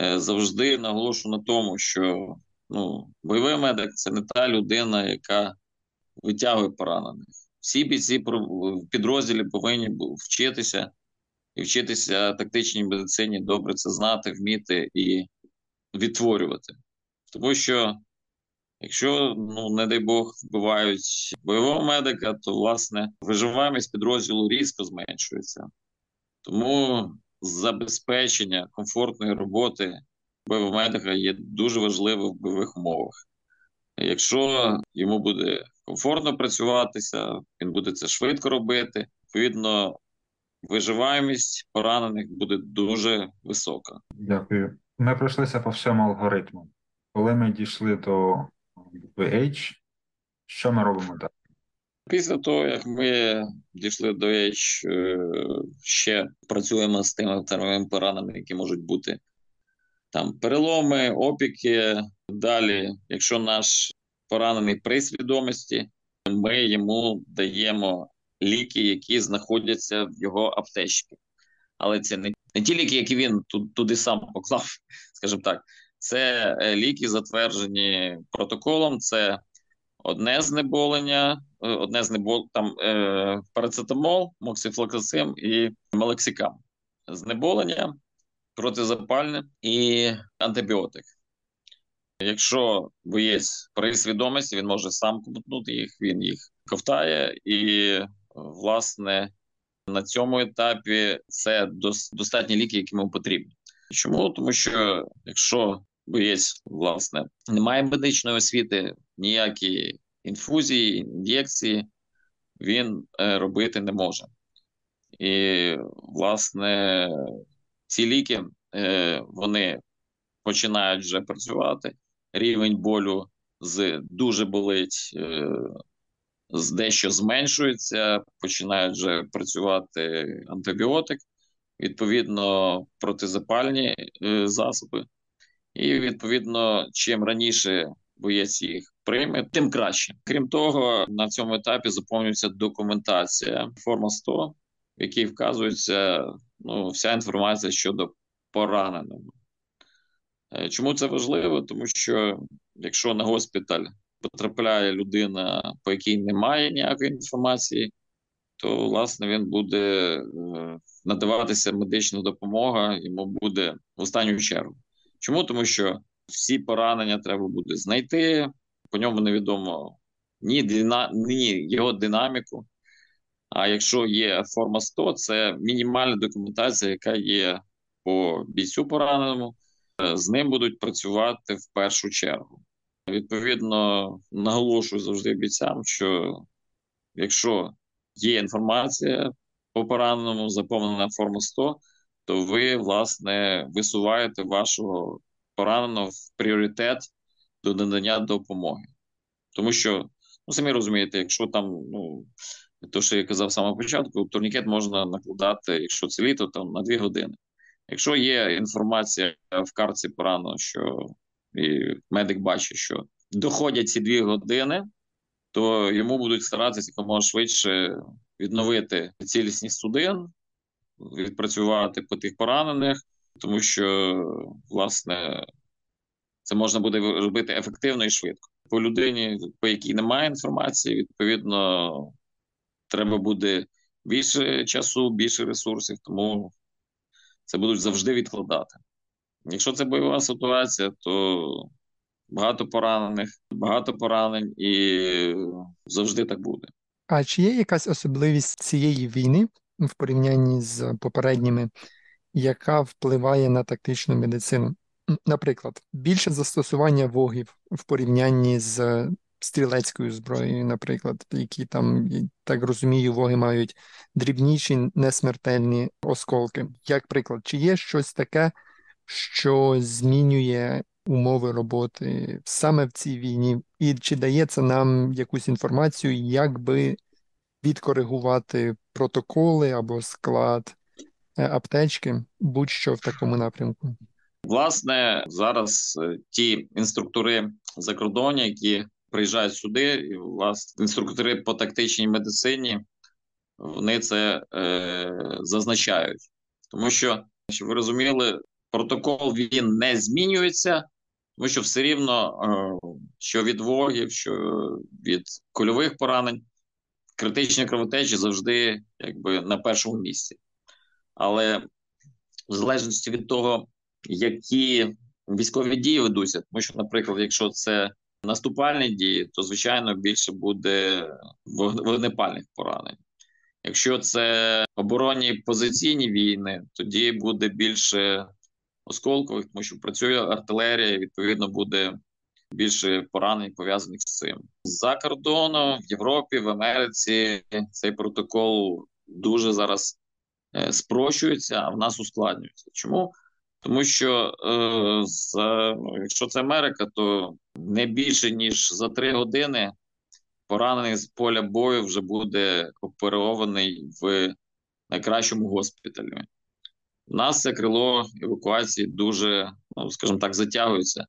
е, завжди наголошу на тому, що ну, бойовий медик це не та людина, яка витягує поранених. Всі бійці в підрозділі повинні вчитися і вчитися тактичній медицині, добре це знати, вміти і відтворювати. Тому що, якщо, ну не дай Бог, вбивають бойового медика, то власне виживаємість підрозділу різко зменшується. Тому забезпечення комфортної роботи медика є дуже важливим в бойових умовах. Якщо йому буде комфортно працюватися, він буде це швидко робити. Відповідно, виживаємість поранених буде дуже висока. Дякую. Ми пройшлися по всьому алгоритму. Коли ми дійшли до букви H, що ми робимо далі? Після того, як ми дійшли до H, е, ще працюємо з тими термовими поранами, які можуть бути там переломи, опіки. Далі, якщо наш поранений при свідомості, ми йому даємо ліки, які знаходяться в його аптечці. Але це не, не ті ліки, які він туди сам поклав, скажімо так. Це е, ліки, затверджені протоколом. Це одне знеболення, одне з там е, парацетамол, моксифлоксацин і мелексикам. Знеболення, протизапальне і антибіотик. Якщо боєць при свідомості, він може сам ковтнути їх, він їх ковтає, і власне на цьому етапі це достатні ліки, які йому потрібні. Чому? Тому що якщо боєць власне не має медичної освіти, ніякі інфузії, ін'єкції він е, робити не може. І, власне, ці ліки е, вони починають вже працювати. Рівень болю з дуже болить, е, з дещо зменшується, починають вже працювати антибіотик, відповідно, протизапальні засоби. І відповідно, чим раніше боєць їх прийме, тим краще. Крім того, на цьому етапі заповнюється документація форма 100, в якій вказується ну, вся інформація щодо пораненого. Е, чому це важливо? Тому що якщо на госпіталь потрапляє людина, по якій немає ніякої інформації, то власне він буде е, надаватися медична допомога, йому буде в останню чергу. Чому? Тому що всі поранення треба буде знайти, по ньому невідомо ні, ні його динаміку. А якщо є форма 100, це мінімальна документація, яка є по бійцю пораненому, е, з ним будуть працювати в першу чергу. Відповідно, наголошую завжди бійцям, що якщо є інформація по пораненому, заповнена форма 100, то ви, власне, висуваєте вашого пораненого в пріоритет до надання допомоги. Тому що, ну самі розумієте, якщо там, ну то, що я казав самого початку, турнікет можна накладати, якщо це літо, там на дві години. Якщо є інформація в карці пораненого, що і медик бачить, що доходять ці дві години, то йому будуть старатися якомога швидше відновити цілісність судин, відпрацювати по тих поранених, тому що, власне, це можна буде робити ефективно і швидко. По людині, по якій немає інформації, відповідно, треба буде більше часу, більше ресурсів, тому це будуть завжди відкладати. Якщо це бойова ситуація, то багато поранених, багато поранень і завжди так буде. А чи є якась особливість цієї війни в порівнянні з попередніми, яка впливає на тактичну медицину? Наприклад, більше застосування вогів в порівнянні з стрілецькою зброєю, наприклад, які там, так розумію, воги мають дрібніші несмертельні осколки. Як приклад, чи є щось таке, що змінює умови роботи саме в цій війні, і чи дає це нам якусь інформацію, як би відкоригувати протоколи або склад е, аптечки, будь-що в такому напрямку? Власне, зараз е, ті інструктори закордонні, які приїжджають сюди, і власне інструктори по тактичній медицині, вони це е, зазначають, тому що щоб ви розуміли, протокол він не змінюється, тому що все рівно, е, що від вогів, що від кульових поранень, критичні кровотечі завжди якби на першому місці. Але в залежності від того, які військові дії ведуться, тому що, наприклад, якщо це наступальні дії, то звичайно більше буде вогнепальних поранень. Якщо це оборонні позиційні війни, тоді буде більше осколкових, тому що працює артилерія, відповідно буде більше поранень пов'язаних з цим. За кордоном в Європі, в Америці цей протокол дуже зараз е, спрощується, а в нас ускладнюється. Чому? Тому що е, за, ну, якщо це Америка, то не більше ніж за три години поранений з поля бою вже буде оперований в найкращому госпіталі. У нас це крило евакуації дуже, ну скажімо так, затягується.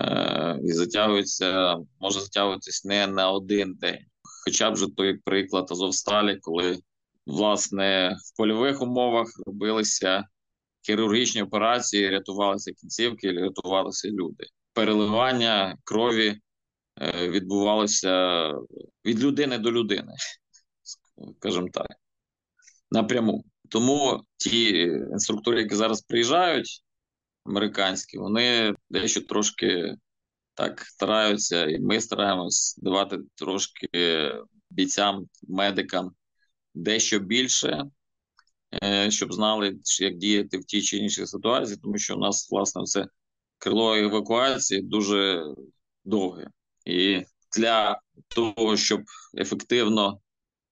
Е, І затягується, може затягуватись не на один день. Хоча б вже той приклад Азовсталі, коли власне в польових умовах робилися хірургічні операції, рятувалися кінцівки, рятувалися люди. Переливання крові е, відбувалося від людини до людини, скажімо так, напряму. Тому ті інструктори, які зараз приїжджають, американські, вони дещо трошки так стараються, і ми стараємось давати трошки бійцям, медикам дещо більше, щоб знали, як діяти в тій чи іншій ситуації, тому що у нас, власне, це крило евакуації дуже довге. І для того, щоб ефективно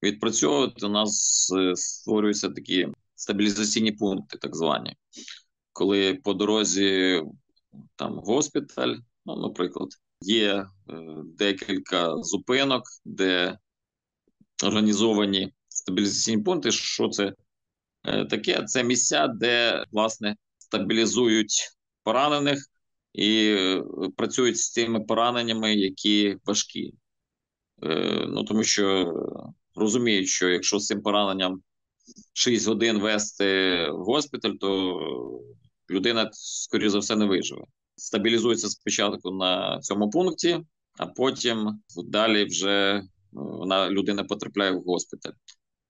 відпрацьовувати, у нас е, створюються такі стабілізаційні пункти, так звані, коли по дорозі там госпіталь, ну, наприклад, є е, декілька зупинок, де організовані стабілізаційні пункти. Що це е, таке? Це місця, де власне стабілізують поранених і е, працюють з тими пораненнями, які важкі. Е, ну тому що розуміють, що якщо з цим пораненням 6 годин вести в госпіталь, то людина, скоріше за все, не виживе. Стабілізується спочатку на цьому пункті, а потім далі вже вона людина потрапляє в госпіталь.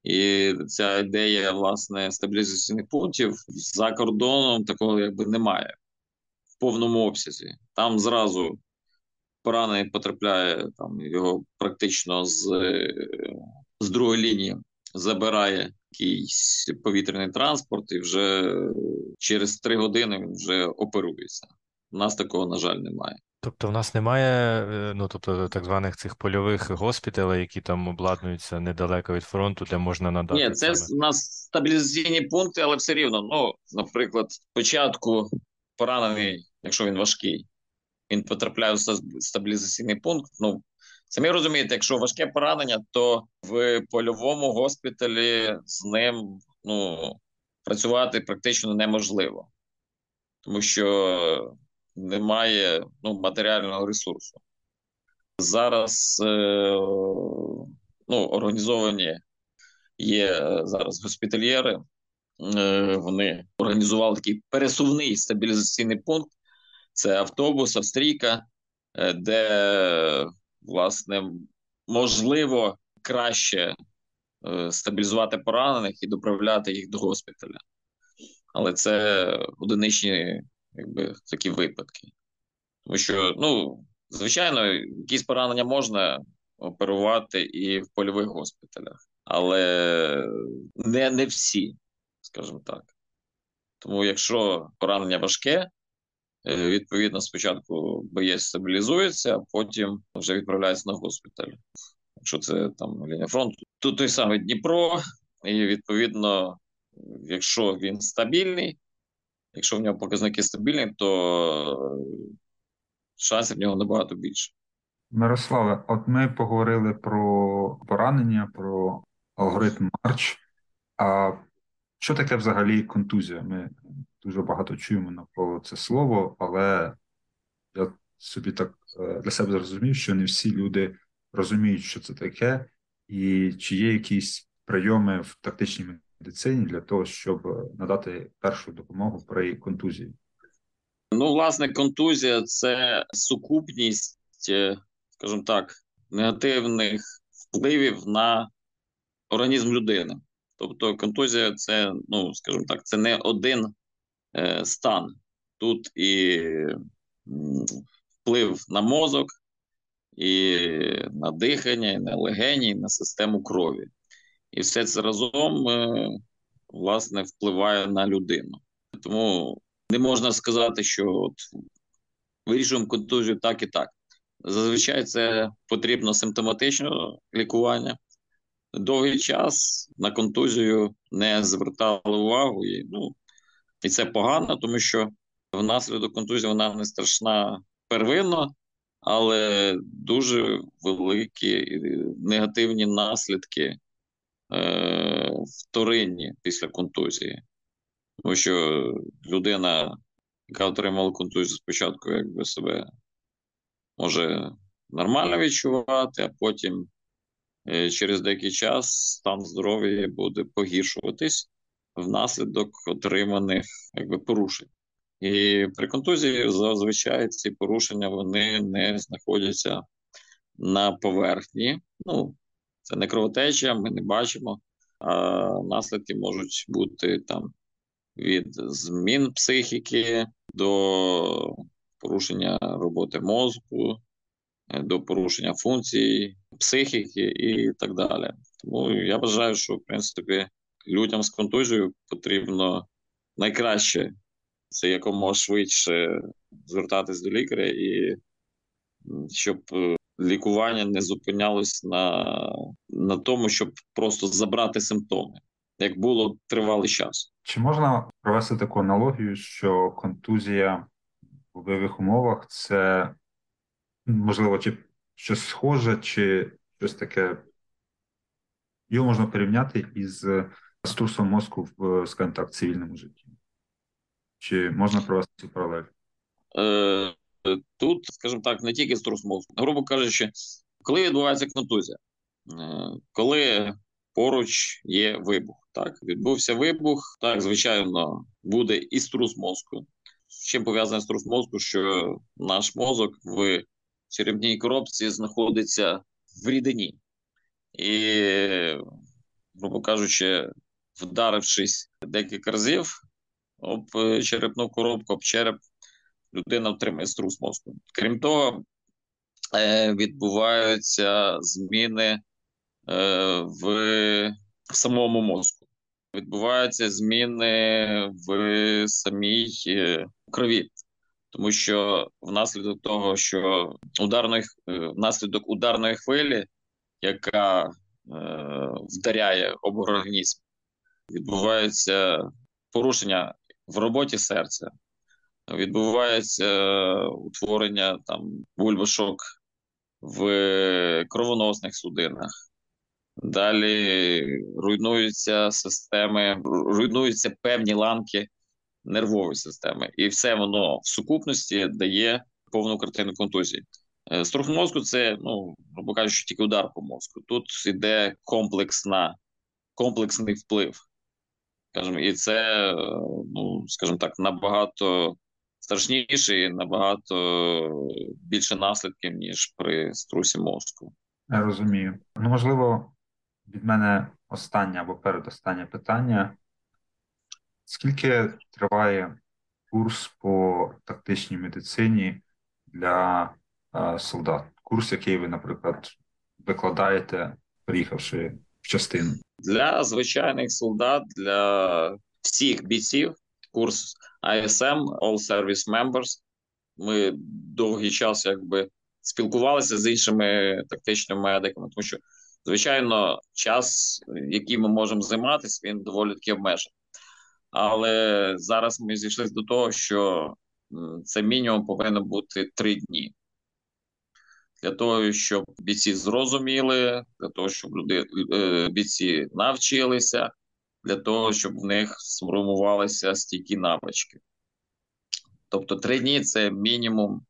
І ця ідея власне стабілізаційних пунктів за кордоном такого якби немає в повному обсязі. Там зразу поранений потрапляє там його практично з з другої лінії, забирає якийсь повітряний транспорт, і вже через три години він вже оперується. У нас такого, на жаль, немає. Тобто в нас немає, е, ну тобто так званих цих польових госпіталей, які там обладнуються недалеко від фронту, де можна надати. Ні, це у нас стабілізаційні пункти, але все рівно. Ну, наприклад, спочатку поранений, якщо він важкий, він потрапляє в стабілізаційний пункт. Ну самі розумієте, якщо важке поранення, то в польовому госпіталі з ним ну працювати практично неможливо, тому що немає ну, матеріального ресурсу. Зараз е, ну, організовані є е, зараз госпітальєри, е, вони організували такий пересувний стабілізаційний пункт. Це автобус, австрійка, е, де, власне, можливо краще е, стабілізувати поранених і доправляти їх до госпіталя. Але це одиничні якби такі випадки. Тому що, ну, звичайно, якісь поранення можна оперувати і в польових госпіталях, але не, не всі, скажімо так. Тому, якщо поранення важке, е, відповідно, спочатку боєць стабілізується, а потім вже відправляється на госпіталь. Якщо це там лінія фронту, тут той самий Дніпро, і відповідно, якщо він стабільний, Якщо в нього показники стабільні, то шансів в нього набагато більше. Мирославе, от ми поговорили про поранення, про алгоритм Марч. А що таке взагалі контузія? Ми дуже багато чуємо навколо це слово, але я собі так е, для себе зрозумів, що не всі люди розуміють, що це таке, і чи є якісь прийоми в тактичній медицині для того, щоб е, надати першу допомогу при контузії? Ну, власне, контузія це сукупність, е, скажімо так, негативних впливів на організм людини. Тобто, контузія це, ну скажімо так, це не один е, стан. Тут і вплив на мозок, і на дихання, і на легені, і на систему крові. І все це разом е, власне впливає на людину. Тому не можна сказати, що от вирішуємо контузію так і так. Зазвичай це потрібно симптоматичне лікування. Довгий час на контузію не звертали увагу, і ну, і це погано, тому що внаслідок контузії вона не страшна первинно, але дуже великі негативні наслідки е, вторинні після контузії. Тому що людина, яка отримала контузію спочатку, якби себе може нормально відчувати, а потім е, через деякий час стан здоров'я буде погіршуватись внаслідок отриманих якби, порушень. І при контузії зазвичай ці порушення вони не знаходяться на поверхні. Ну, це не кровотеча, ми не бачимо, а наслідки можуть бути там від змін психіки до порушення роботи мозку, до порушення функцій психіки і так далі. Тому я вважаю, що в принципі людям з контузією потрібно найкраще це якомога швидше звертатись до лікаря, і щоб е, лікування не зупинялось на, на тому, щоб просто забрати симптоми, як було тривалий час. Чи можна провести таку аналогію, що контузія в бойових умовах це можливо чи щось схоже, чи щось таке його можна порівняти із струсом мозку в, скажімо так, цивільному житті? Чи можна провести цю паралель? Е, Тут, скажімо так, не тільки струс мозку. Грубо кажучи, коли відбувається контузія, е, коли поруч є вибух, так відбувся вибух, так звичайно буде і струс мозку. З чим пов'язаний струс мозку, що наш мозок в черепній коробці знаходиться в рідині, і, грубо кажучи, вдарившись декілька разів об черепну коробку, об череп, людина отримає струс мозку. Крім того, е, відбуваються зміни е, в самому мозку. Відбуваються зміни в самій крові, тому що внаслідок того, що ударної внаслідок ударної хвилі, яка вдаряє об організм, відбувається порушення в роботі серця, відбувається е, утворення там бульбашок в кровоносних судинах. Далі руйнуються системи, руйнуються певні ланки нервової системи, і все воно в сукупності дає повну картину контузії. Е, Струх мозку це, ну, грубо кажучи, тільки удар по мозку. Тут йде комплексна, комплексний вплив. Скажімо, і це, ну, скажімо так, набагато страшніше і набагато більше наслідків, ніж при струсі мозку. Я розумію. Ну, можливо, від мене останнє або передостаннє питання. Скільки триває курс по тактичній медицині для е, солдат? Курс, який ви, наприклад, викладаєте, приїхавши в частину? Для звичайних солдат, для всіх бійців, курс ISM, All Service Members. Ми довгий час якби спілкувалися з іншими тактичними медиками, тому що, звичайно, час, який ми можемо займатися, він доволі таки обмежений. Але зараз ми зійшли до того, що це мінімум повинно бути три дні. Для того, щоб бійці зрозуміли, для того, щоб люди е, бійці навчилися, для того, щоб в них сформувалися стійкі навички. Тобто три дні це мінімум,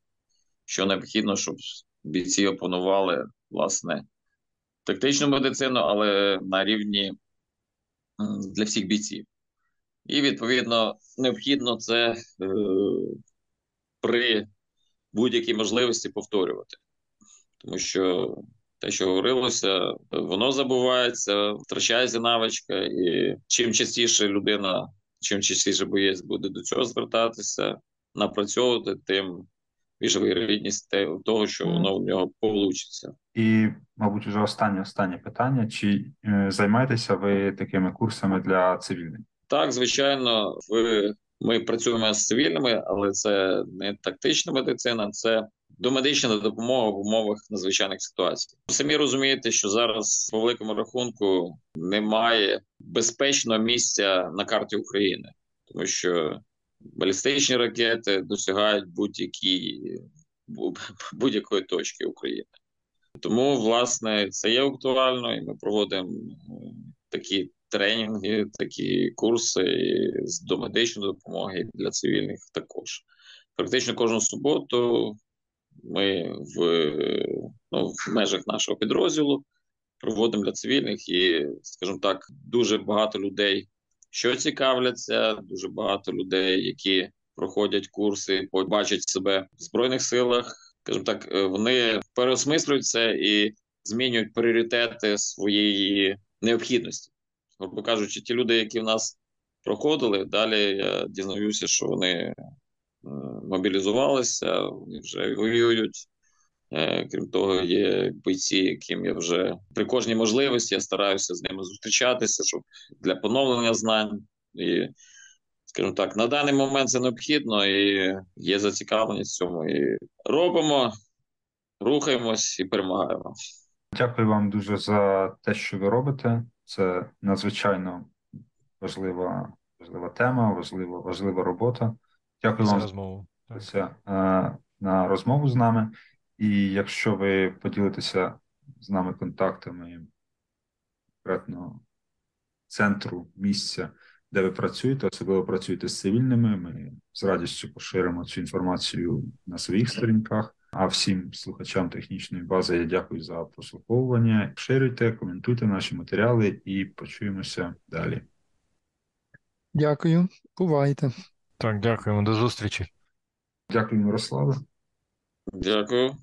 що необхідно, щоб бійці опанували власне тактичну медицину, але на рівні для всіх бійців. І відповідно необхідно це е, при будь-якій можливості повторювати, тому що те, що говорилося, воно забувається, втрачається навичка, і чим частіше людина, чим частіше боєць буде до цього звертатися, напрацьовувати, тим більша вірогідність того, що воно в нього получиться. І, мабуть, вже останнє останнє питання: чи е, займаєтеся ви такими курсами для цивільних? Так, звичайно, ви. Ми працюємо з цивільними, але це не тактична медицина, це домедична допомога в умовах надзвичайних ситуацій. Самі розумієте, що зараз по великому рахунку немає безпечного місця на карті України, тому що балістичні ракети досягають будь-які будь-якої точки України. Тому, власне, це є актуально, і ми проводимо такі тренінги, такі курси з домедичної допомоги для цивільних також. Практично кожну суботу ми в ну, в межах нашого підрозділу проводимо для цивільних і, скажімо так, дуже багато людей, що цікавляться, дуже багато людей, які проходять курси, побачать себе в збройних силах, скажімо так, е, вони переосмислюють це і змінюють пріоритети своєї необхідності. Грубо кажучи, ті люди, які в нас проходили, далі я дізнаюся, що вони мобілізувалися, вони вже воюють. Е, Крім того, є бойці, яким я вже при кожній можливості я стараюся з ними зустрічатися, щоб для поновлення знань. І, скажімо так, на даний момент це необхідно і є зацікавленість в цьому. І робимо, рухаємось і перемагаємо. Дякую вам дуже за те, що ви робите. Це надзвичайно важлива, важлива тема, важлива, важлива робота. Дякую За вам розмову. за Так. е, на розмову з нами. І якщо ви поділитеся з нами контактами конкретно центру місця, де ви працюєте, особливо працюєте з цивільними, ми з радістю поширимо цю інформацію на своїх сторінках. А всім слухачам технічної бази я дякую за прослуховування. Поширюйте, коментуйте наші матеріали і почуємося далі. Дякую, бувайте. Так, дякуємо, до зустрічі. Дякую, Мирославе. Дякую.